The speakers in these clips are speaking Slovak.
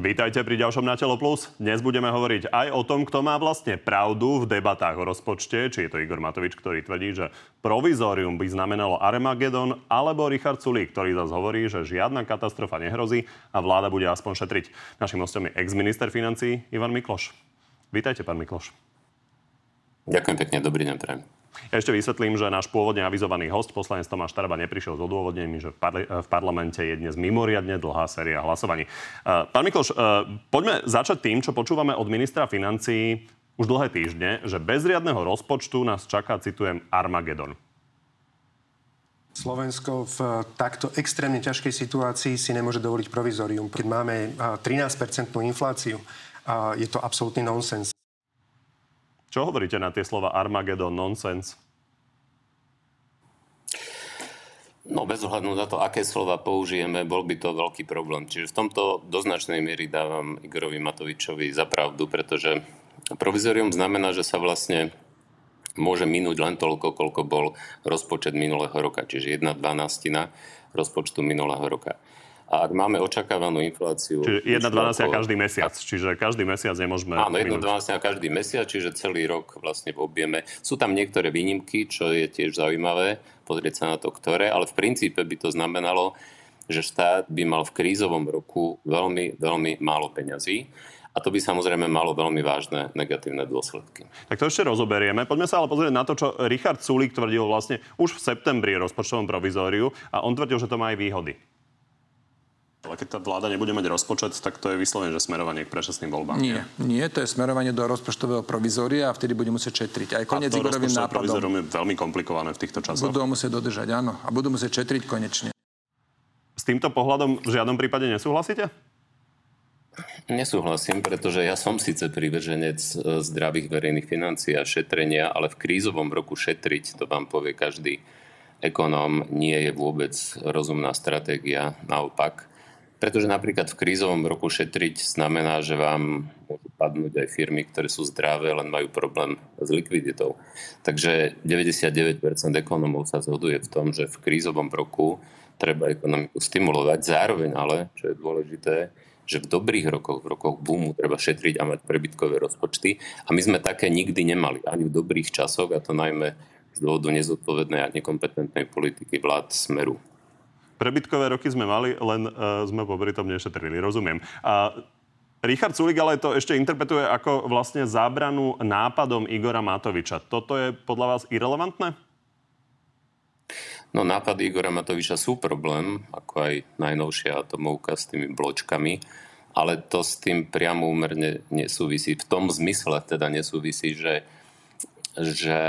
Vítajte pri ďalšom Na telo plus. Dnes budeme hovoriť aj o tom, kto má vlastne pravdu v debatách o rozpočte, či je to Igor Matovič, ktorý tvrdí, že provizórium by znamenalo Armagedon, alebo Richard Sulík, ktorý zase hovorí, že žiadna katastrofa nehrozí a vláda bude aspoň šetriť. Našim hostom je ex-minister financí Ivan Mikloš. Vítajte, pán Mikloš. Ďakujem pekne, dobrý deň, prajem. Ja ešte vysvetlím, že náš pôvodne avizovaný host, poslanec Tomáš Taraba, neprišiel s odôvodnením, že v, parlamente je dnes mimoriadne dlhá séria hlasovaní. Uh, pán Mikloš, uh, poďme začať tým, čo počúvame od ministra financií už dlhé týždne, že bez riadneho rozpočtu nás čaká, citujem, Armagedon. Slovensko v takto extrémne ťažkej situácii si nemôže dovoliť provizorium. Keď máme 13-percentnú infláciu, je to absolútny nonsens. Čo hovoríte na tie slova Armageddon, nonsense? No bez ohľadu na to, aké slova použijeme, bol by to veľký problém. Čiže v tomto do značnej miery dávam Igorovi Matovičovi za pravdu, pretože provizorium znamená, že sa vlastne môže minúť len toľko, koľko bol rozpočet minulého roka, čiže 1 dvanástina rozpočtu minulého roka. A ak máme očakávanú infláciu... Čiže 1,12 ako... každý mesiac, čiže každý mesiac nemôžeme... Áno, 1,12 každý mesiac, čiže celý rok vlastne v objeme. Sú tam niektoré výnimky, čo je tiež zaujímavé, pozrieť sa na to, ktoré, ale v princípe by to znamenalo, že štát by mal v krízovom roku veľmi, veľmi málo peňazí. A to by samozrejme malo veľmi vážne negatívne dôsledky. Tak to ešte rozoberieme. Poďme sa ale pozrieť na to, čo Richard Sulík tvrdil vlastne už v septembri rozpočtovom provizóriu a on tvrdil, že to má aj výhody. Ale keď tá vláda nebude mať rozpočet, tak to je vyslovene, že smerovanie k predčasným voľbám. Nie, nie, to je smerovanie do rozpočtového provizória a vtedy bude musieť šetriť. Aj koniec Igorovým nápadom. provizórium je veľmi komplikované v týchto časoch. Budú musieť dodržať, áno. A budú musieť šetriť konečne. S týmto pohľadom v žiadnom prípade nesúhlasíte? Nesúhlasím, pretože ja som síce prívrženec e, zdravých verejných financií a šetrenia, ale v krízovom roku šetriť, to vám povie každý ekonóm, nie je vôbec rozumná stratégia. Naopak, pretože napríklad v krízovom roku šetriť znamená, že vám môžu padnúť aj firmy, ktoré sú zdravé, len majú problém s likviditou. Takže 99% ekonomov sa zhoduje v tom, že v krízovom roku treba ekonomiku stimulovať. Zároveň ale, čo je dôležité, že v dobrých rokoch, v rokoch boomu treba šetriť a mať prebytkové rozpočty. A my sme také nikdy nemali, ani v dobrých časoch, a to najmä z dôvodu nezodpovednej a nekompetentnej politiky vlád Smeru. Prebytkové roky sme mali, len uh, sme popri tom nešetrili, rozumiem. A Richard Sulik ale to ešte interpretuje ako vlastne zábranu nápadom Igora Matoviča. Toto je podľa vás irrelevantné? No nápady Igora Matoviča sú problém, ako aj najnovšia atomovka s tými bločkami, ale to s tým priamo úmerne nesúvisí. V tom zmysle teda nesúvisí, že, že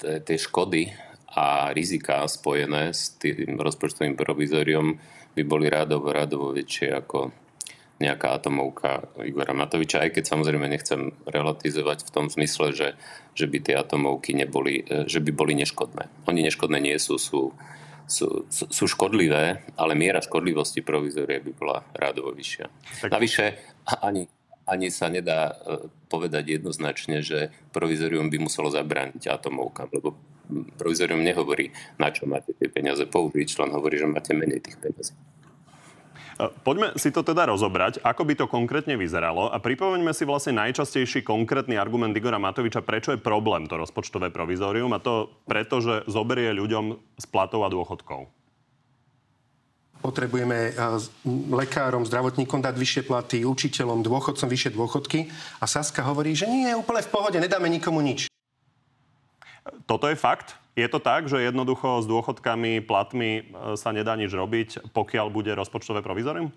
tie škody a rizika spojené s tým rozpočtovým provizoriom by boli rádovo, rádovo väčšie ako nejaká atomovka Igora Matoviča, aj keď samozrejme nechcem relativizovať v tom zmysle, že, že by tie atomovky neboli, že by boli neškodné. Oni neškodné nie sú, sú, sú, sú škodlivé, ale miera škodlivosti provizoria by bola rádovo vyššia. Tak... Navyše ani, ani sa nedá e, povedať jednoznačne, že provizorium by muselo zabrániť atomovkám, lebo provizorium nehovorí, na čo máte tie peniaze použiť, len hovorí, že máte menej tých peniazí. E, poďme si to teda rozobrať, ako by to konkrétne vyzeralo a pripomeňme si vlastne najčastejší konkrétny argument Igora Matoviča, prečo je problém to rozpočtové provizorium a to preto, že zoberie ľuďom z platov a dôchodkov. Potrebujeme e, lekárom, zdravotníkom dať vyššie platy, učiteľom, dôchodcom vyššie dôchodky. A Saska hovorí, že nie, úplne v pohode, nedáme nikomu nič. Toto je fakt? Je to tak, že jednoducho s dôchodkami, platmi e, sa nedá nič robiť, pokiaľ bude rozpočtové provizorium?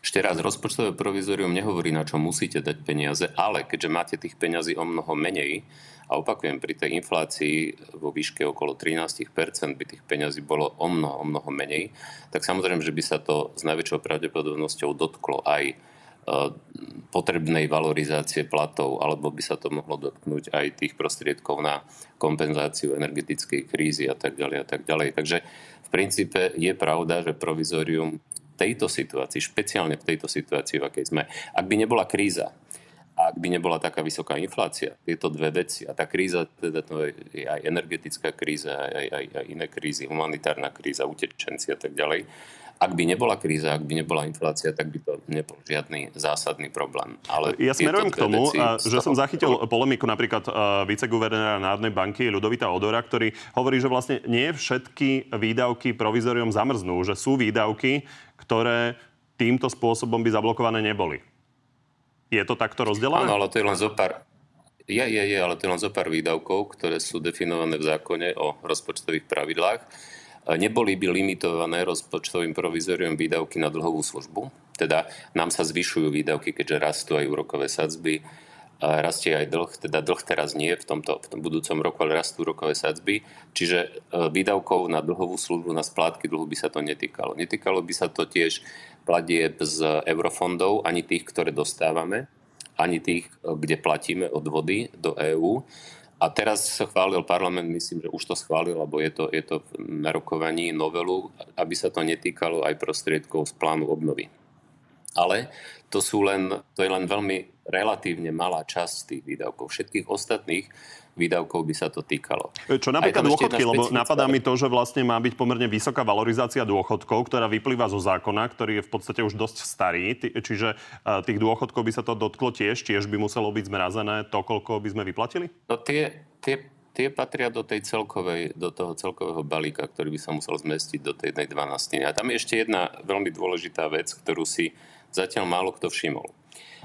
Ešte raz, rozpočtové provizorium nehovorí, na čo musíte dať peniaze, ale keďže máte tých peňazí o mnoho menej, a opakujem, pri tej inflácii vo výške okolo 13% by tých peňazí bolo o mnoho, o mnoho menej, tak samozrejme, že by sa to s najväčšou pravdepodobnosťou dotklo aj potrebnej valorizácie platov, alebo by sa to mohlo dotknúť aj tých prostriedkov na kompenzáciu energetickej krízy a tak ďalej a tak ďalej. Takže v princípe je pravda, že provizorium v tejto situácii, špeciálne v tejto situácii, v akej sme, ak by nebola kríza, ak by nebola taká vysoká inflácia, tieto dve veci, a tá kríza, teda to je aj energetická kríza, aj, aj, aj iné krízy, humanitárna kríza, utečenci a tak ďalej, ak by nebola kríza, ak by nebola inflácia, tak by to nebol žiadny zásadný problém. Ale ja smerujem k tomu, že som zachytil polemiku napríklad uh, viceguvernéra Národnej banky Ľudovita Odora, ktorý hovorí, že vlastne nie všetky výdavky provizorium zamrznú, že sú výdavky, ktoré týmto spôsobom by zablokované neboli. Je to takto rozdelené? Áno, ale to je len zo pár, je, je, je, ale to je len zo pár výdavkov, ktoré sú definované v zákone o rozpočtových pravidlách neboli by limitované rozpočtovým provizoriom výdavky na dlhovú službu. Teda nám sa zvyšujú výdavky, keďže rastú aj úrokové sadzby, rastie aj dlh, teda dlh teraz nie v tomto v tom budúcom roku, ale rastú úrokové sadzby. Čiže e, výdavkov na dlhovú službu, na splátky dlhu by sa to netýkalo. Netýkalo by sa to tiež platieb z eurofondov, ani tých, ktoré dostávame, ani tých, e, kde platíme odvody do EÚ. A teraz sa chválil parlament, myslím, že už to schválil, lebo je to, je to na rokovaní novelu, aby sa to netýkalo aj prostriedkov z plánu obnovy. Ale to, sú len, to je len veľmi relatívne malá časť tých výdavkov. Všetkých ostatných výdavkov by sa to týkalo. Čo napríklad dôchodky, lebo napadá mi to, že vlastne má byť pomerne vysoká valorizácia dôchodkov, ktorá vyplýva zo zákona, ktorý je v podstate už dosť starý, čiže tých dôchodkov by sa to dotklo tiež, tiež by muselo byť zmrazené to, koľko by sme vyplatili? No tie, tie, tie patria do tej celkovej, do toho celkového balíka, ktorý by sa musel zmestiť do tej jednej 12. A tam je ešte jedna veľmi dôležitá vec, ktorú si zatiaľ málo kto všimol.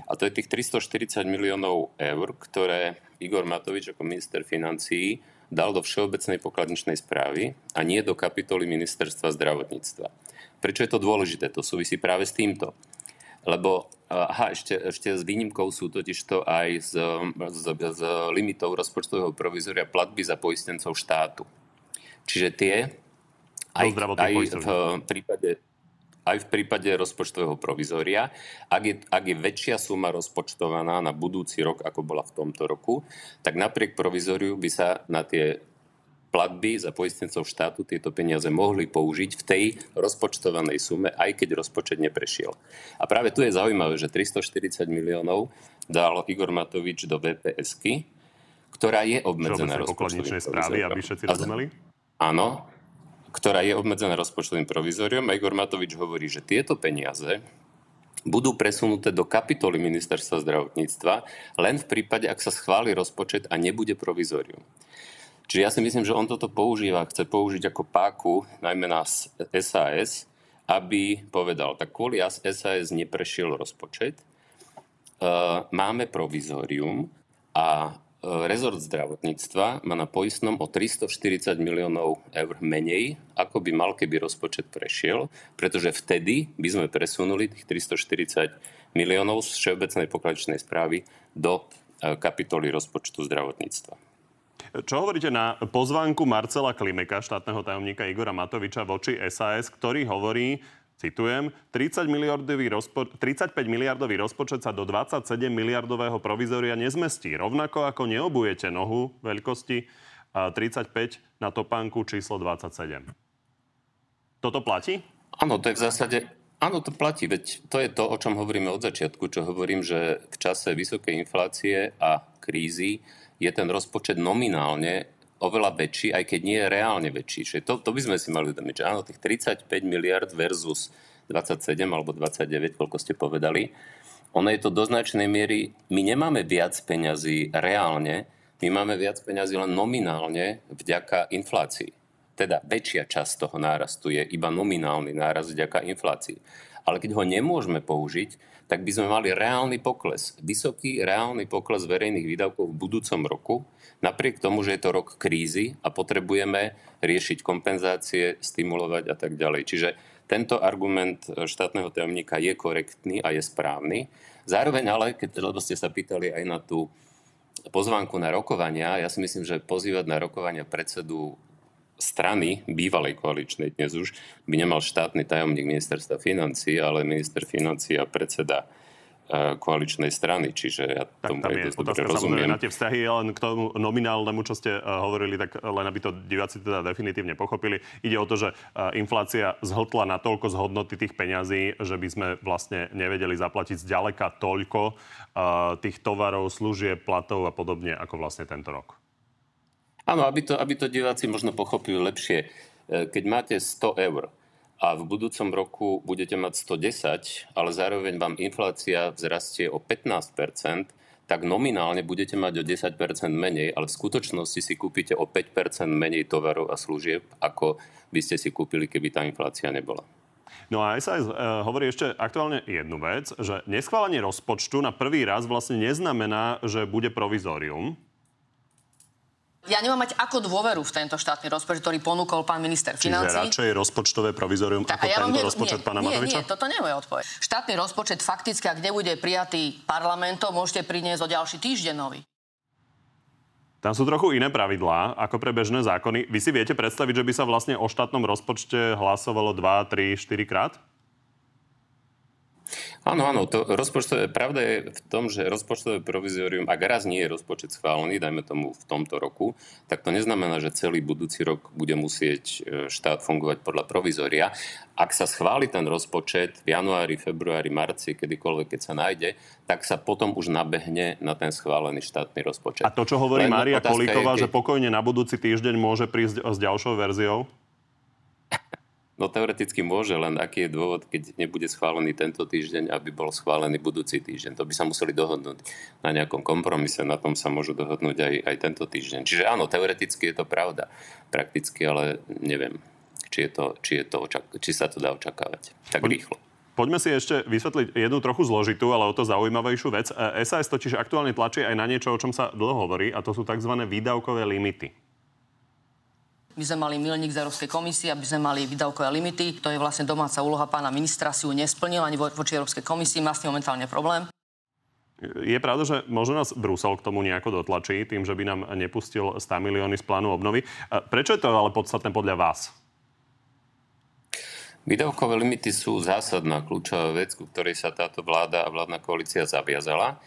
A to je tých 340 miliónov eur, ktoré Igor Matovič ako minister financií dal do Všeobecnej pokladničnej správy a nie do kapitoly ministerstva zdravotníctva. Prečo je to dôležité? To súvisí práve s týmto. Lebo, aha, ešte, ešte s výnimkou sú totiž to aj z, z, z limitov rozpočtového provizoria platby za poistencov štátu. Čiže tie aj, aj v prípade aj v prípade rozpočtového provizória. Ak je, ak je väčšia suma rozpočtovaná na budúci rok, ako bola v tomto roku, tak napriek provizóriu by sa na tie platby za poistencov štátu tieto peniaze mohli použiť v tej rozpočtovanej sume, aj keď rozpočet neprešiel. A práve tu je zaujímavé, že 340 miliónov dal Igor Matovič do VPSky, ktorá je obmedzená rozpočtovým správy, aby všetci rozumeli? Áno, ktorá je obmedzená rozpočtovým provizoriom. Igor Matovič hovorí, že tieto peniaze budú presunuté do kapitoly ministerstva zdravotníctva len v prípade, ak sa schváli rozpočet a nebude provizorium. Čiže ja si myslím, že on toto používa, chce použiť ako páku, najmä na SAS, aby povedal, tak kvôli SAS neprešiel rozpočet, e, máme provizorium a rezort zdravotníctva má na poistnom o 340 miliónov eur menej, ako by mal, keby rozpočet prešiel, pretože vtedy by sme presunuli tých 340 miliónov z Všeobecnej pokladečnej správy do e, kapitoly rozpočtu zdravotníctva. Čo hovoríte na pozvánku Marcela Klimeka, štátneho tajomníka Igora Matoviča voči SAS, ktorý hovorí, Citujem, 30 miliardový rozpo- 35 miliardový rozpočet sa do 27 miliardového provizória nezmestí. Rovnako ako neobujete nohu veľkosti 35 na topánku číslo 27. Toto platí? Áno, to je v zásade Áno, to platí, veď to je to, o čom hovoríme od začiatku, čo hovorím, že v čase vysokej inflácie a krízy je ten rozpočet nominálne oveľa väčší, aj keď nie je reálne väčší. Čiže to, to by sme si mali uvedomiť, že áno, tých 35 miliard versus 27 alebo 29, koľko ste povedali, ono je to do značnej miery, my nemáme viac peňazí reálne, my máme viac peňazí len nominálne vďaka inflácii. Teda väčšia časť toho nárastu je iba nominálny nárast vďaka inflácii. Ale keď ho nemôžeme použiť, tak by sme mali reálny pokles. Vysoký reálny pokles verejných výdavkov v budúcom roku, napriek tomu, že je to rok krízy a potrebujeme riešiť kompenzácie, stimulovať a tak ďalej. Čiže tento argument štátneho tajomníka je korektný a je správny. Zároveň ale, keď, lebo ste sa pýtali aj na tú pozvánku na rokovania, ja si myslím, že pozývať na rokovania predsedu strany, bývalej koaličnej dnes už, by nemal štátny tajomník ministerstva financí, ale minister financí a predseda e, koaličnej strany, čiže ja tak tomu tam je dobre rozumiem. Na tie vzťahy, len k tomu nominálnemu, čo ste uh, hovorili, tak len aby to diváci teda definitívne pochopili. Ide o to, že uh, inflácia zhltla na toľko z hodnoty tých peňazí, že by sme vlastne nevedeli zaplatiť zďaleka toľko uh, tých tovarov, služieb, platov a podobne, ako vlastne tento rok. Áno, aby to, aby to diváci možno pochopili lepšie. E, keď máte 100 eur a v budúcom roku budete mať 110, ale zároveň vám inflácia vzrastie o 15% tak nominálne budete mať o 10% menej, ale v skutočnosti si kúpite o 5% menej tovarov a služieb, ako by ste si kúpili, keby tá inflácia nebola. No a SAS uh, hovorí ešte aktuálne jednu vec, že neschválenie rozpočtu na prvý raz vlastne neznamená, že bude provizórium, ja nemám mať ako dôveru v tento štátny rozpočet, ktorý ponúkol pán minister financí. Čiže radšej rozpočtové provizorium ako ja tento rozpočet nie, pána nie, Matoviča? Nie, toto nie je moja odpoveď. Štátny rozpočet fakticky, ak nebude prijatý parlamentom, môžete priniesť o ďalší týždeň nový. Tam sú trochu iné pravidlá ako pre bežné zákony. Vy si viete predstaviť, že by sa vlastne o štátnom rozpočte hlasovalo 2, 3, 4 krát? Áno, áno, to rozpočtové, pravda je v tom, že rozpočtové provizorium, ak raz nie je rozpočet schválený, dajme tomu v tomto roku, tak to neznamená, že celý budúci rok bude musieť e, štát fungovať podľa provizoria. Ak sa schváli ten rozpočet v januári, februári, marci, kedykoľvek, keď sa nájde, tak sa potom už nabehne na ten schválený štátny rozpočet. A to, čo hovorí Len Mária Kolíková, je, keď... že pokojne na budúci týždeň môže prísť s ďalšou verziou? No teoreticky môže, len aký je dôvod, keď nebude schválený tento týždeň, aby bol schválený budúci týždeň. To by sa museli dohodnúť na nejakom kompromise, na tom sa môžu dohodnúť aj, aj tento týždeň. Čiže áno, teoreticky je to pravda. Prakticky, ale neviem, či, je to, či, je to či sa to dá očakávať tak Poď, rýchlo. Poďme si ešte vysvetliť jednu trochu zložitú, ale o to zaujímavejšiu vec. SAS totiž aktuálne tlačí aj na niečo, o čom sa dlho hovorí, a to sú tzv. výdavkové limity by sme mali milník z Európskej komisie, aby sme mali výdavkové limity. To je vlastne domáca úloha pána ministra, si ju nesplnil ani voči Európskej komisii, má s tým momentálne problém. Je pravda, že možno nás Brusel k tomu nejako dotlačí, tým, že by nám nepustil 100 milióny z plánu obnovy. Prečo je to ale podstatné podľa vás? Výdavkové limity sú zásadná kľúčová vec, ku ktorej sa táto vláda a vládna koalícia zaviazala.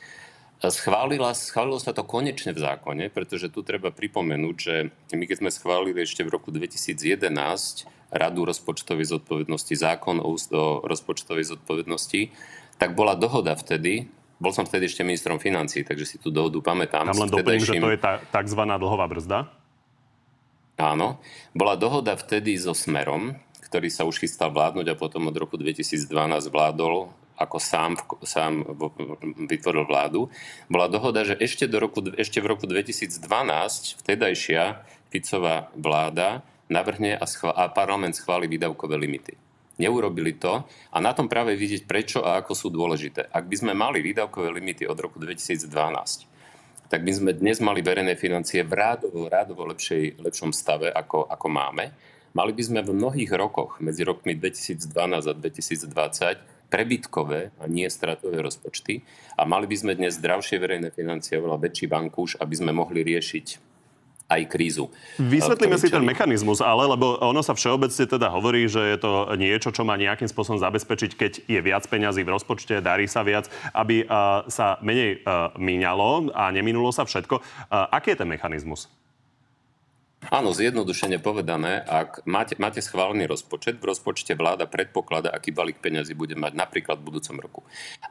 Schválila, schválilo sa to konečne v zákone, pretože tu treba pripomenúť, že my keď sme schválili ešte v roku 2011 Radu rozpočtovej zodpovednosti, zákon o, rozpočtovej zodpovednosti, tak bola dohoda vtedy, bol som vtedy ešte ministrom financí, takže si tú dohodu pamätám. Tam len doplním, že to je tá tzv. dlhová brzda? Áno. Bola dohoda vtedy so Smerom, ktorý sa už chystal vládnuť a potom od roku 2012 vládol ako sám, sám vytvoril vládu, bola dohoda, že ešte, do roku, ešte v roku 2012 vtedajšia Ficová vláda navrhne a, schvál, a parlament schváli výdavkové limity. Neurobili to a na tom práve vidieť, prečo a ako sú dôležité. Ak by sme mali výdavkové limity od roku 2012, tak by sme dnes mali verejné financie v rádovo, rádovo lepšej, lepšom stave, ako, ako máme. Mali by sme v mnohých rokoch, medzi rokmi 2012 a 2020, prebytkové a nie stratové rozpočty a mali by sme dnes zdravšie verejné financie, oveľa väčší bankúš, aby sme mohli riešiť aj krízu. Vysvetlíme si ten mechanizmus, ale lebo ono sa všeobecne teda hovorí, že je to niečo, čo má nejakým spôsobom zabezpečiť, keď je viac peňazí v rozpočte, darí sa viac, aby sa menej míňalo a neminulo sa všetko. Aký je ten mechanizmus? Áno, zjednodušene povedané, ak máte, máte schválený rozpočet, v rozpočte vláda predpoklada, aký balík peňazí bude mať napríklad v budúcom roku.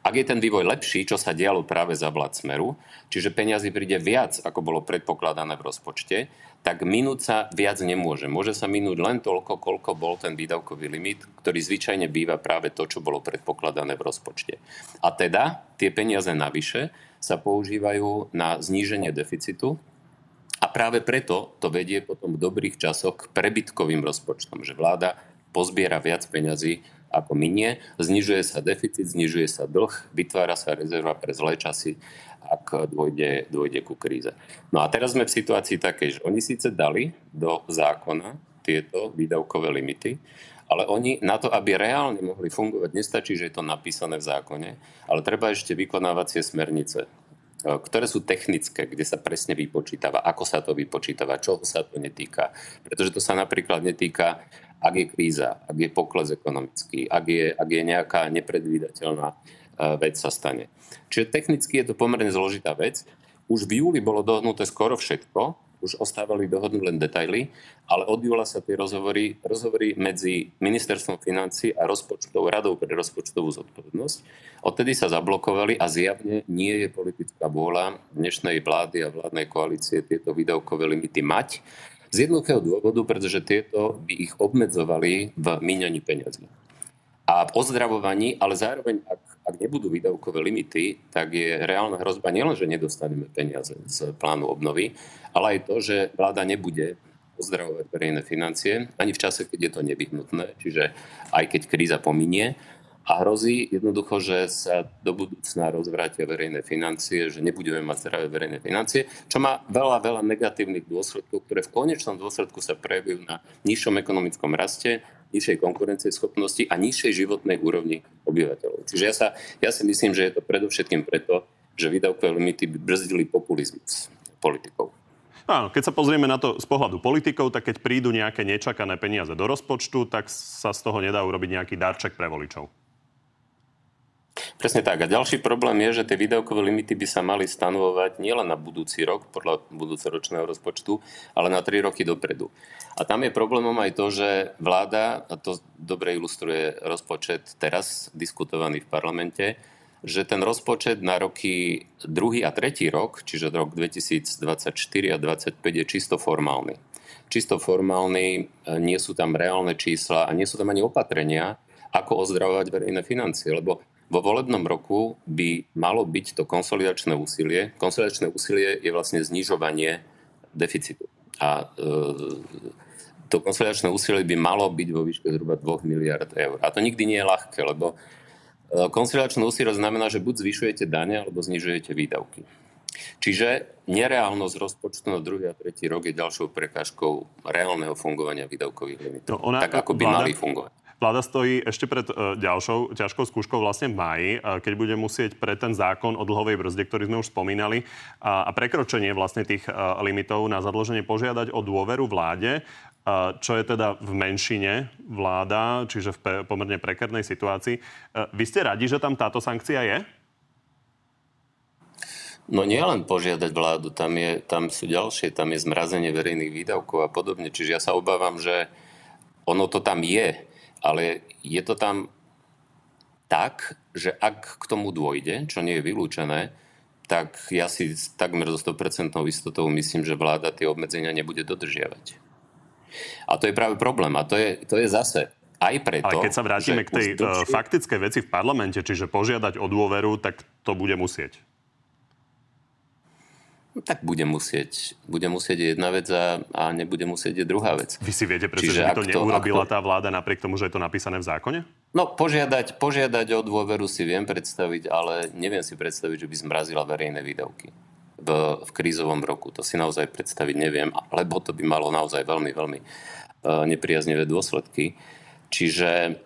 Ak je ten vývoj lepší, čo sa dialo práve za vlád Smeru, čiže peňazí príde viac, ako bolo predpokladané v rozpočte, tak minúť sa viac nemôže. Môže sa minúť len toľko, koľko bol ten výdavkový limit, ktorý zvyčajne býva práve to, čo bolo predpokladané v rozpočte. A teda tie peniaze navyše sa používajú na zníženie deficitu, práve preto to vedie potom v dobrých časoch k prebytkovým rozpočtom, že vláda pozbiera viac peňazí ako minie, znižuje sa deficit, znižuje sa dlh, vytvára sa rezerva pre zlé časy, ak dôjde, dôjde ku kríze. No a teraz sme v situácii takej, že oni síce dali do zákona tieto výdavkové limity, ale oni na to, aby reálne mohli fungovať, nestačí, že je to napísané v zákone, ale treba ešte vykonávacie smernice ktoré sú technické, kde sa presne vypočítava, ako sa to vypočítava, čo sa to netýka. Pretože to sa napríklad netýka, ak je kríza, ak je pokles ekonomický, ak je, ak je nejaká nepredvídateľná e, vec sa stane. Čiže technicky je to pomerne zložitá vec. Už v júli bolo dohodnuté skoro všetko, už ostávali dohodnúť len detaily, ale od júla sa tie rozhovory, rozhovory medzi ministerstvom financí a rozpočtovou radou pre rozpočtovú zodpovednosť. Odtedy sa zablokovali a zjavne nie je politická vôľa dnešnej vlády a vládnej koalície tieto výdavkové limity mať. Z jednoduchého dôvodu, pretože tieto by ich obmedzovali v míňaní peniazy. A v ozdravovaní, ale zároveň, ak, ak nebudú výdavkové limity, tak je reálna hrozba nielen, že nedostaneme peniaze z plánu obnovy, ale aj to, že vláda nebude ozdravovať verejné financie ani v čase, keď je to nevyhnutné, čiže aj keď kríza pominie, a hrozí jednoducho, že sa do budúcna rozvrátia verejné financie, že nebudeme mať zdravé verejné financie, čo má veľa, veľa negatívnych dôsledkov, ktoré v konečnom dôsledku sa prejavujú na nižšom ekonomickom raste, nižšej konkurencieschopnosti a nižšej životnej úrovni obyvateľov. Čiže ja, sa, ja si myslím, že je to predovšetkým preto, že výdavkové limity by brzdili populizmus politikov. Áno, keď sa pozrieme na to z pohľadu politikov, tak keď prídu nejaké nečakané peniaze do rozpočtu, tak sa z toho nedá urobiť nejaký darček pre voličov. Presne tak. A ďalší problém je, že tie výdavkové limity by sa mali stanovovať nielen na budúci rok, podľa budúcoročného rozpočtu, ale na 3 roky dopredu. A tam je problémom aj to, že vláda, a to dobre ilustruje rozpočet teraz diskutovaný v parlamente, že ten rozpočet na roky druhý a tretí rok, čiže rok 2024 a 2025 je čisto formálny. Čisto formálny, e, nie sú tam reálne čísla a nie sú tam ani opatrenia, ako ozdravovať verejné financie, lebo vo volebnom roku by malo byť to konsolidačné úsilie. Konsolidačné úsilie je vlastne znižovanie deficitu. A e, to konsolidačné úsilie by malo byť vo výške zhruba 2 miliard eur. A to nikdy nie je ľahké, lebo e, konsolidačné úsilie znamená, že buď zvyšujete dane, alebo znižujete výdavky. Čiže nereálnosť rozpočtu na druhý a tretí rok je ďalšou prekážkou reálneho fungovania výdavkových limitov. No ona, tak, ako by vláda, mali fungovať. Vláda stojí ešte pred uh, ďalšou ťažkou skúškou vlastne v maji, uh, keď bude musieť pre ten zákon o dlhovej brzde, ktorý sme už spomínali, a, prekročenie vlastne tých uh, limitov na zadlženie požiadať o dôveru vláde čo je teda v menšine vláda, čiže v pomerne prekernej situácii. Vy ste radi, že tam táto sankcia je? No nie len požiadať vládu, tam, je, tam sú ďalšie, tam je zmrazenie verejných výdavkov a podobne. Čiže ja sa obávam, že ono to tam je, ale je to tam tak, že ak k tomu dôjde, čo nie je vylúčené, tak ja si takmer so 100% istotou myslím, že vláda tie obmedzenia nebude dodržiavať. A to je práve problém. A to je, to je zase aj preto... Ale keď sa vrátime k tej dlhšie... faktickej veci v parlamente, čiže požiadať o dôveru, tak to bude musieť. Tak bude musieť. Bude musieť jedna vec a, a nebude musieť je druhá vec. Vy si viete, prečo, že by to, neurobila to... tá vláda napriek tomu, že je to napísané v zákone? No, požiadať, požiadať o dôveru si viem predstaviť, ale neviem si predstaviť, že by zmrazila verejné výdavky v, v krízovom roku. To si naozaj predstaviť neviem, lebo to by malo naozaj veľmi, veľmi uh, nepriaznivé dôsledky. Čiže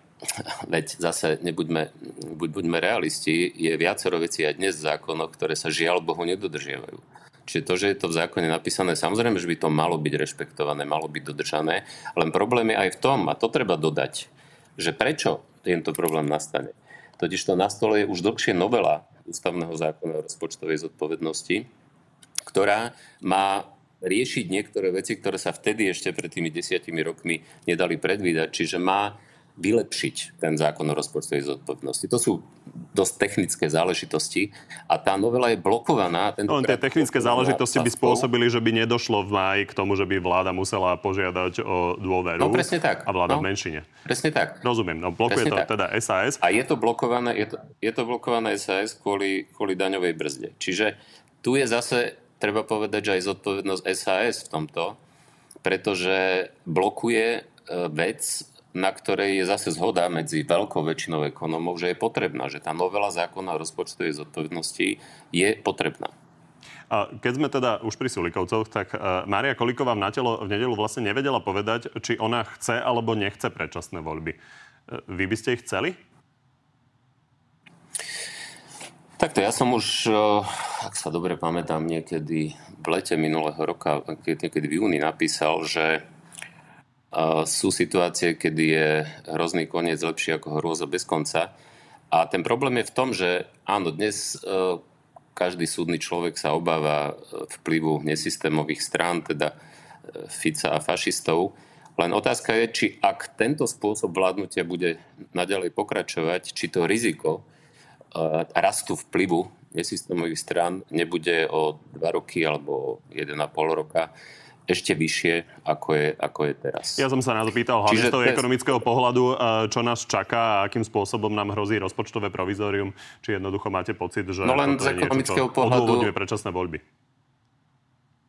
veď zase nebuďme, buď, buďme realisti, je viacero vecí aj dnes v zákonoch, ktoré sa žiaľ Bohu nedodržiavajú. Čiže to, že je to v zákone napísané, samozrejme, že by to malo byť rešpektované, malo byť dodržané, len problém je aj v tom, a to treba dodať, že prečo tento problém nastane. Totiž to na stole je už dlhšie novela ústavného zákona o rozpočtovej zodpovednosti, ktorá má riešiť niektoré veci, ktoré sa vtedy ešte pred tými desiatimi rokmi nedali predvídať. Čiže má vylepšiť ten zákon o rozpočtovej zodpovednosti. To sú dosť technické záležitosti a tá novela je blokovaná. No, tie technické záležitosti by spôsobili, že by nedošlo v máji k tomu, že by vláda musela požiadať o dôveru. No presne tak. A vláda no, v menšine. Presne tak. Rozumiem, no blokuje presne to tak. teda SAS. A je to blokované, je to, je to blokované SAS kvôli, kvôli daňovej brzde. Čiže tu je zase, treba povedať, že aj zodpovednosť SAS v tomto, pretože blokuje e, vec, na ktorej je zase zhoda medzi veľkou väčšinou ekonomov, že je potrebná, že tá novela zákona o rozpočtovej zodpovednosti je potrebná. Keď sme teda už pri Sulikovcoch, tak uh, Mária Kolíková v, natelo, v nedelu vlastne nevedela povedať, či ona chce alebo nechce predčasné voľby. Uh, vy by ste ich chceli? Takto, ja som už, uh, ak sa dobre pamätám, niekedy v lete minulého roka, niekedy v júni napísal, že sú situácie, kedy je hrozný koniec lepší ako hrôza bez konca. A ten problém je v tom, že áno, dnes e, každý súdny človek sa obáva e, vplyvu nesystémových strán, teda e, Fica a fašistov. Len otázka je, či ak tento spôsob vládnutia bude naďalej pokračovať, či to riziko rastu vplyvu nesystémových strán nebude o dva roky alebo 1,5 roka ešte vyššie, ako je, ako je teraz. Ja som sa na to pýtal hlavne z toho Čiže- ekonomického pohľadu, e, čo nás čaká a akým spôsobom nám hrozí rozpočtové provizorium. Či jednoducho máte pocit, že No len z je niečo, čo ekonomického pohľadu- predčasné voľby.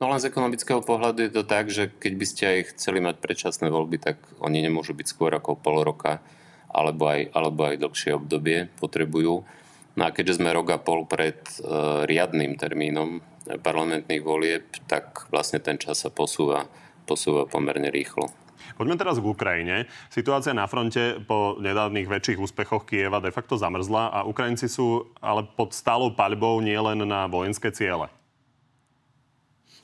No len z ekonomického pohľadu je to tak, že keď by ste aj chceli mať predčasné voľby, tak oni nemôžu byť skôr ako pol roka alebo aj, alebo aj dlhšie obdobie potrebujú. No a keďže sme rok a pol pred e, riadnym termínom parlamentných volieb, tak vlastne ten čas sa posúva, posúva pomerne rýchlo. Poďme teraz k Ukrajine. Situácia na fronte po nedávnych väčších úspechoch Kieva de facto zamrzla a Ukrajinci sú ale pod stálou paľbou nielen na vojenské ciele.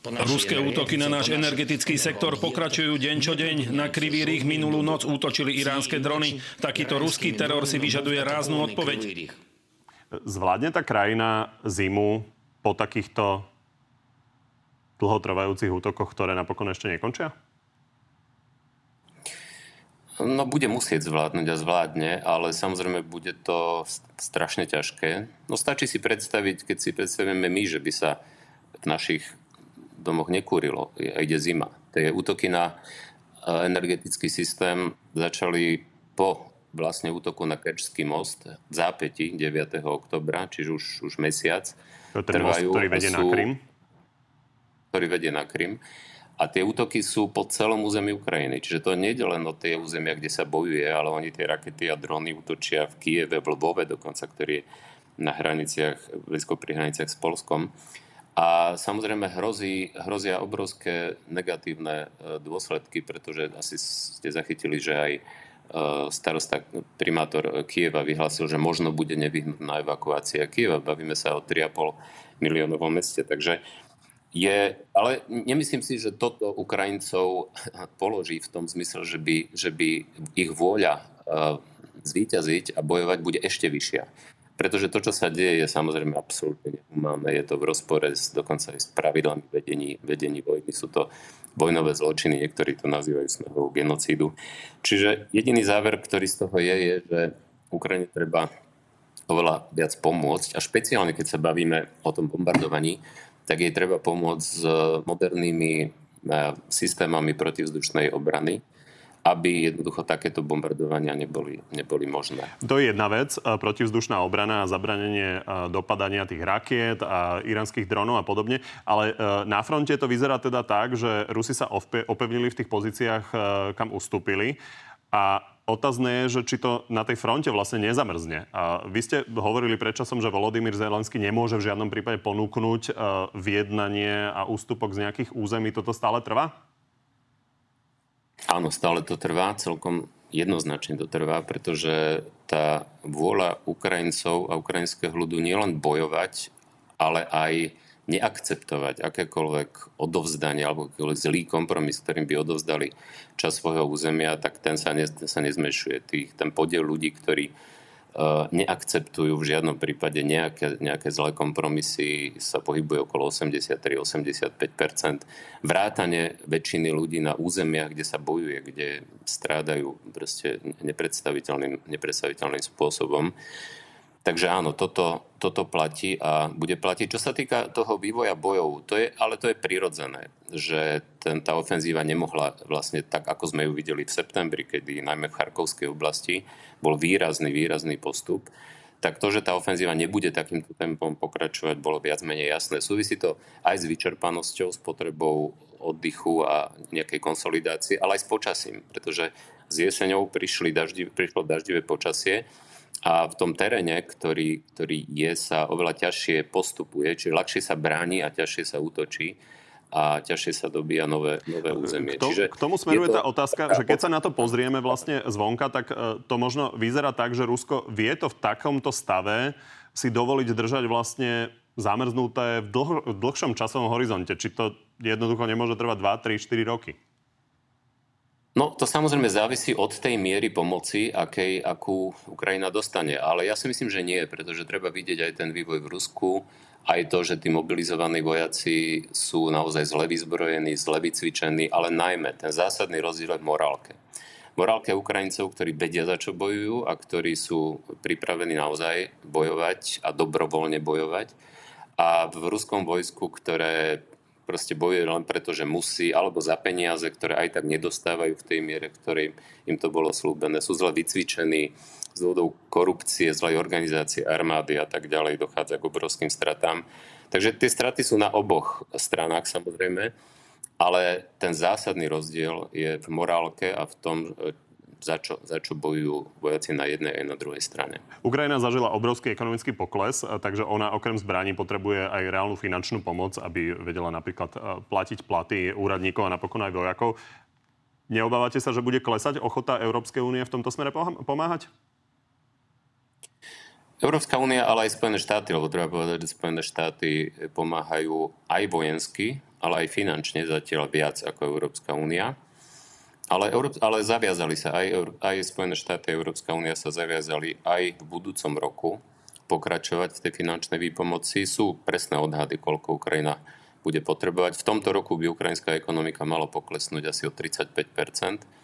Ruské útoky na náš energetický sektor pokračujú deň čo deň. Na Krivý rých minulú noc útočili iránske drony. Takýto ruský teror si vyžaduje ráznu odpoveď. Zvládne tá krajina zimu po takýchto dlhotrvajúcich útokoch, ktoré napokon ešte nekončia? No bude musieť zvládnuť a zvládne, ale samozrejme bude to st- strašne ťažké. No stačí si predstaviť, keď si predstavíme my, že by sa v našich domoch nekúrilo a ide zima. Tie útoky na e, energetický systém začali po vlastne útoku na Kerčský most v zápäti 9. oktobra, čiže už, už mesiac. Ten most, Trvajú ktorý vedie na sú- Krym. ktorý vedie na Krym. A tie útoky sú po celom území Ukrajiny. Čiže to nie je len o tie územia, kde sa bojuje, ale oni tie rakety a drony útočia v Kieve, v Lvove dokonca, ktorý je na hraniciach, blízko pri hraniciach s Polskom. A samozrejme hrozí, hrozia obrovské negatívne e, dôsledky, pretože asi ste zachytili, že aj starosta, primátor Kieva vyhlásil, že možno bude nevyhnutná evakuácia Kieva. Bavíme sa o 3,5 miliónovom meste. Takže je, ale nemyslím si, že toto Ukrajincov položí v tom zmysle, že by, že by ich vôľa uh, zvíťaziť a bojovať bude ešte vyššia. Pretože to, čo sa deje, je samozrejme absolútne nehumánne. Je to v rozpore s, dokonca aj s pravidlami vedení, vedení vojny. Sú to vojnové zločiny, niektorí to nazývajú smehovú genocídu. Čiže jediný záver, ktorý z toho je, je, že Ukrajine treba oveľa viac pomôcť. A špeciálne, keď sa bavíme o tom bombardovaní, tak jej treba pomôcť s modernými eh, systémami protivzdušnej obrany, aby jednoducho takéto bombardovania neboli, neboli možné. To je jedna vec, e, protivzdušná obrana a zabranenie e, dopadania tých rakiet a iránskych dronov a podobne. Ale e, na fronte to vyzerá teda tak, že Rusi sa opevnili v tých pozíciách, kam ustúpili. A otázne je, že či to na tej fronte vlastne nezamrzne. A vy ste hovorili predčasom, že Volodymyr Zelenský nemôže v žiadnom prípade ponúknuť vyjednanie a ústupok z nejakých území. Toto stále trvá? Áno, stále to trvá, celkom jednoznačne to trvá, pretože tá vôľa Ukrajincov a ukrajinského ľudu nielen bojovať, ale aj neakceptovať akékoľvek odovzdanie alebo akýkoľvek zlý kompromis, ktorým by odovzdali čas svojho územia, tak ten sa, ne, ten sa nezmešuje. Tých, ten podiel ľudí, ktorí neakceptujú v žiadnom prípade nejaké, nejaké zlé kompromisy, sa pohybuje okolo 83-85% Vrátane väčšiny ľudí na územiach, kde sa bojuje, kde strádajú proste nepredstaviteľným, nepredstaviteľným spôsobom. Takže áno, toto, toto platí a bude platiť. Čo sa týka toho vývoja bojov, to je, ale to je prirodzené, že ten, tá ofenzíva nemohla vlastne tak, ako sme ju videli v septembri, kedy najmä v Charkovskej oblasti bol výrazný, výrazný postup, tak to, že tá ofenzíva nebude takýmto tempom pokračovať, bolo viac menej jasné. Súvisí to aj s vyčerpanosťou, s potrebou oddychu a nejakej konsolidácie, ale aj s počasím, pretože s jeseňou prišli daždi, prišlo daždivé počasie a v tom teréne, ktorý, ktorý je, sa oveľa ťažšie postupuje, čiže ľahšie sa bráni a ťažšie sa útočí a ťažšie sa dobíja nové, nové územie. K, to, Čiže k tomu smeruje je tá otázka, že keď sa na to pozrieme vlastne zvonka, tak e, to možno vyzerá tak, že Rusko vie to v takomto stave si dovoliť držať vlastne zamrznuté v, dlho, v dlhšom časovom horizonte. Či to jednoducho nemôže trvať 2, 3, 4 roky? No, to samozrejme závisí od tej miery pomoci, akej, akú Ukrajina dostane. Ale ja si myslím, že nie, pretože treba vidieť aj ten vývoj v Rusku, aj to, že tí mobilizovaní vojaci sú naozaj zle vyzbrojení, zle vycvičení, ale najmä ten zásadný rozdiel je v morálke. Morálke Ukrajincov, ktorí vedia, za čo bojujú a ktorí sú pripravení naozaj bojovať a dobrovoľne bojovať. A v ruskom vojsku, ktoré proste bojuje len preto, že musí, alebo za peniaze, ktoré aj tak nedostávajú v tej miere, ktorej im to bolo slúbené. Sú zle vycvičení z dôvodov korupcie, zlej organizácie armády a tak ďalej, dochádza k obrovským stratám. Takže tie straty sú na oboch stranách samozrejme, ale ten zásadný rozdiel je v morálke a v tom, za čo, za čo bojujú vojaci na jednej aj na druhej strane. Ukrajina zažila obrovský ekonomický pokles, takže ona okrem zbraní potrebuje aj reálnu finančnú pomoc, aby vedela napríklad e, platiť platy úradníkov a napokon aj vojakov. Neobávate sa, že bude klesať ochota Európskej únie v tomto smere pomáhať? Európska únia, ale aj Spojené štáty, lebo treba povedať, že Spojené štáty pomáhajú aj vojensky, ale aj finančne zatiaľ viac ako Európska únia. Ale, ale zaviazali sa, aj, aj Spojené štáty a Európska únia sa zaviazali aj v budúcom roku pokračovať v tej finančnej výpomoci. Sú presné odhady, koľko Ukrajina bude potrebovať. V tomto roku by ukrajinská ekonomika malo poklesnúť asi o 35%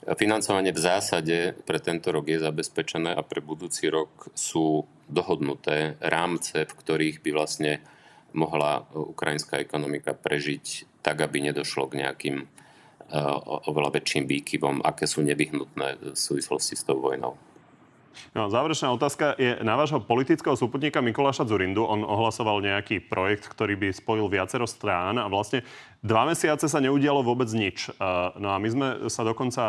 Financovanie v zásade pre tento rok je zabezpečené a pre budúci rok sú dohodnuté rámce, v ktorých by vlastne mohla ukrajinská ekonomika prežiť tak, aby nedošlo k nejakým oveľa väčším výkyvom, aké sú nevyhnutné v súvislosti s tou vojnou. No, záverečná otázka je na vášho politického súputníka Mikuláša Zurindu. On ohlasoval nejaký projekt, ktorý by spojil viacero strán a vlastne dva mesiace sa neudialo vôbec nič. No a my sme sa dokonca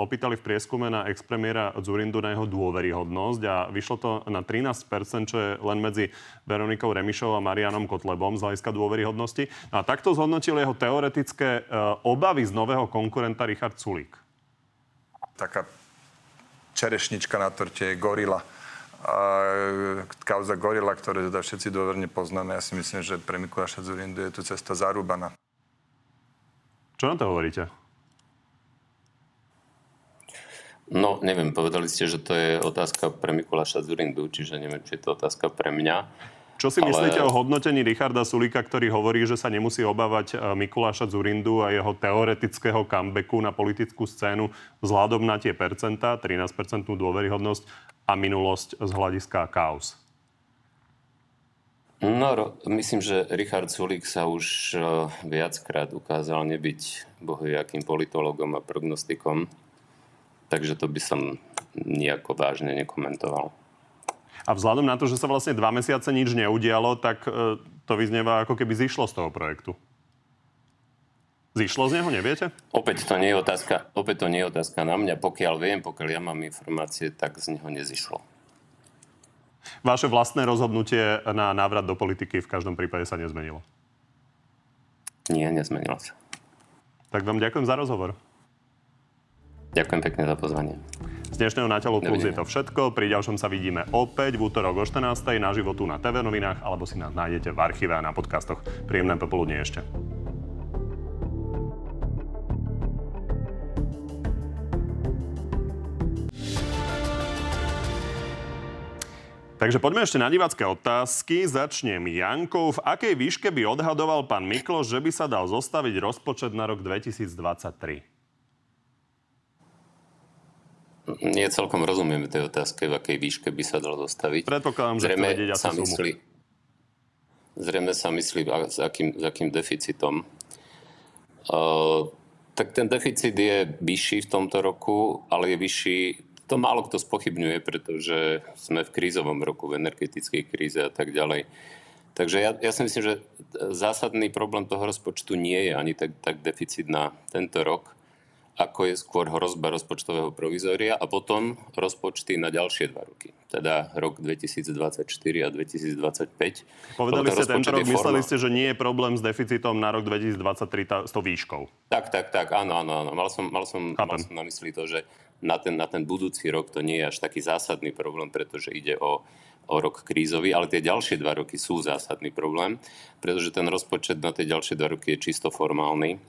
opýtali v prieskume na expremiéra Zurindu na jeho dôveryhodnosť a vyšlo to na 13%, čo je len medzi Veronikou Remišou a Marianom Kotlebom z hľadiska dôveryhodnosti. No a takto zhodnotil jeho teoretické obavy z nového konkurenta Richard Sulík. Taká čerešnička na torte je gorila. A kauza gorila, ktoré teda všetci dôverne poznáme, ja si myslím, že pre Mikuláša Zurindu je tu cesta zarúbaná. Čo na to hovoríte? No, neviem, povedali ste, že to je otázka pre Mikuláša Zurindu, čiže neviem, či je to otázka pre mňa. Čo si ale... myslíte o hodnotení Richarda Sulíka, ktorý hovorí, že sa nemusí obávať e, Mikuláša Zurindu a jeho teoretického comebacku na politickú scénu vzhľadom na tie percentá, 13% dôveryhodnosť a minulosť z hľadiska kaos? No, myslím, že Richard Sulík sa už e, viackrát ukázal nebyť bohojakým politologom a prognostikom, takže to by som nejako vážne nekomentoval. A vzhľadom na to, že sa vlastne dva mesiace nič neudialo, tak e, to vyznieva ako keby zišlo z toho projektu. Zišlo z neho, neviete? Opäť to nie je otázka, opäť to nie je otázka na mňa. Pokiaľ viem, pokiaľ ja mám informácie, tak z neho nezišlo. Vaše vlastné rozhodnutie na návrat do politiky v každom prípade sa nezmenilo? Nie, nezmenilo sa. Tak vám ďakujem za rozhovor. Ďakujem pekne za pozvanie. Z dnešného Na telo plus je to všetko. Pri ďalšom sa vidíme opäť v útorok o 14. na životu na TV novinách alebo si nás nájdete v archíve a na podcastoch. Príjemné popoludne ešte. Takže poďme ešte na divácké otázky. Začnem Jankou. V akej výške by odhadoval pán Mikloš, že by sa dal zostaviť rozpočet na rok 2023? Nie celkom rozumiem tej otázke, v akej výške by sa dal dostaviť. Predpokladám, že zrejme vedieť sa myslí, Zrejme sa myslí, s akým, s akým deficitom. Uh, tak ten deficit je vyšší v tomto roku, ale je vyšší, to málo kto spochybňuje, pretože sme v krízovom roku, v energetickej kríze a tak ďalej. Takže ja, ja si myslím, že zásadný problém toho rozpočtu nie je ani tak, tak deficit na tento rok, ako je skôr hrozba rozpočtového provizória a potom rozpočty na ďalšie dva roky, teda rok 2024 a 2025. Povedali ste tento rok, mysleli ste, že nie je problém s deficitom na rok 2023 tá, s tou výškou. Tak, tak, tak, áno, áno, áno. Mal som, mal som, mal som na mysli to, že na ten, na ten budúci rok to nie je až taký zásadný problém, pretože ide o o rok krízový, ale tie ďalšie dva roky sú zásadný problém, pretože ten rozpočet na tie ďalšie dva roky je čisto formálny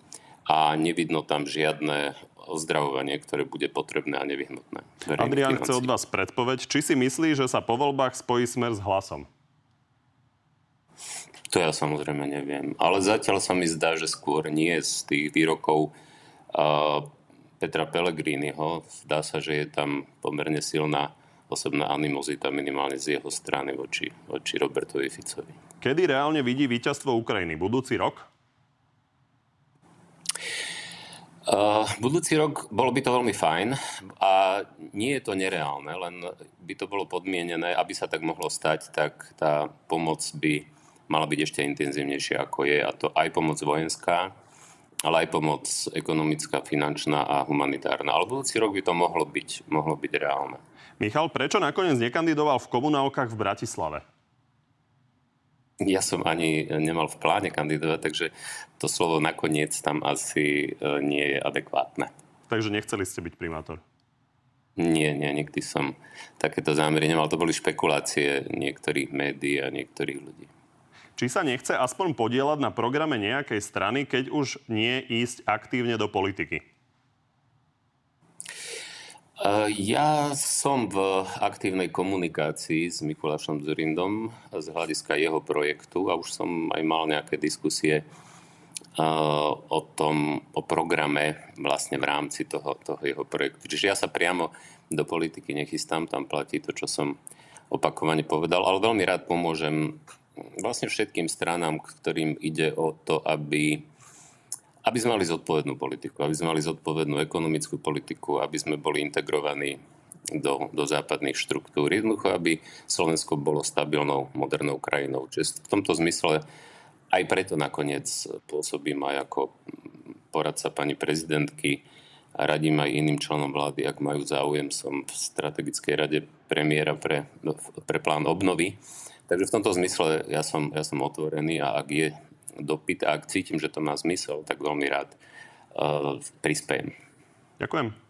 a nevidno tam žiadne ozdravovanie, ktoré bude potrebné a nevyhnutné. Adrian chce od vás predpoveď. Či si myslí, že sa po voľbách spojí smer s hlasom? To ja samozrejme neviem. Ale zatiaľ sa mi zdá, že skôr nie z tých výrokov uh, Petra Pellegriniho. Zdá sa, že je tam pomerne silná osobná animozita minimálne z jeho strany voči, voči Robertovi Ficovi. Kedy reálne vidí víťazstvo Ukrajiny? Budúci rok? Uh, budúci rok bolo by to veľmi fajn a nie je to nereálne, len by to bolo podmienené, aby sa tak mohlo stať, tak tá pomoc by mala byť ešte intenzívnejšia ako je a to aj pomoc vojenská, ale aj pomoc ekonomická, finančná a humanitárna. Ale budúci rok by to mohlo byť, mohlo byť reálne. Michal, prečo nakoniec nekandidoval v komunálkach v Bratislave? Ja som ani nemal v pláne kandidovať, takže to slovo nakoniec tam asi e, nie je adekvátne. Takže nechceli ste byť primátor? Nie, nie, nikdy som takéto zámery nemal. To boli špekulácie niektorých médií a niektorých ľudí. Či sa nechce aspoň podielať na programe nejakej strany, keď už nie ísť aktívne do politiky? Eh, ja som v aktívnej komunikácii s Mikulášom Zurindom z hľadiska jeho projektu a už som aj mal nejaké diskusie eh, o tom, o programe vlastne v rámci toho, toho jeho projektu. Čiže ja sa priamo do politiky nechystám, tam platí to, čo som opakovane povedal, ale veľmi rád pomôžem vlastne všetkým stranám, ktorým ide o to, aby aby sme mali zodpovednú politiku, aby sme mali zodpovednú ekonomickú politiku, aby sme boli integrovaní do, do západných štruktúr. Jednoducho, aby Slovensko bolo stabilnou, modernou krajinou. Čiže v tomto zmysle aj preto nakoniec pôsobím aj ako poradca pani prezidentky a radím aj iným členom vlády, ak majú záujem. Som v strategickej rade premiéra pre, pre plán obnovy. Takže v tomto zmysle ja som, ja som otvorený a ak je dopyt a ak cítim, že to má zmysel, tak veľmi rád uh, prispiejem. Ďakujem.